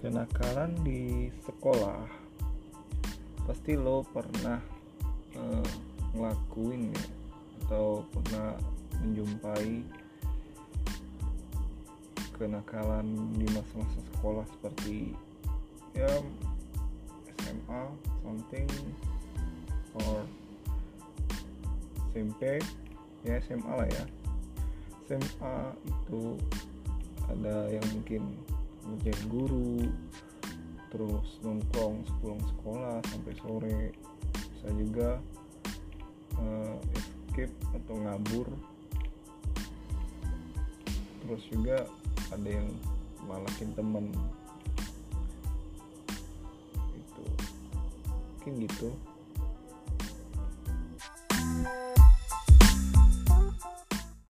kenakalan di sekolah pasti lo pernah uh, ngelakuin ya? Atau pernah menjumpai kenakalan di masa-masa sekolah seperti ya SMA something or SMP ya SMA lah ya. SMA itu ada yang mungkin menjadi guru terus nongkrong sepulang sekolah sampai sore. Bisa juga uh, escape atau ngabur. Terus juga ada yang malakin temen. Itu. Mungkin gitu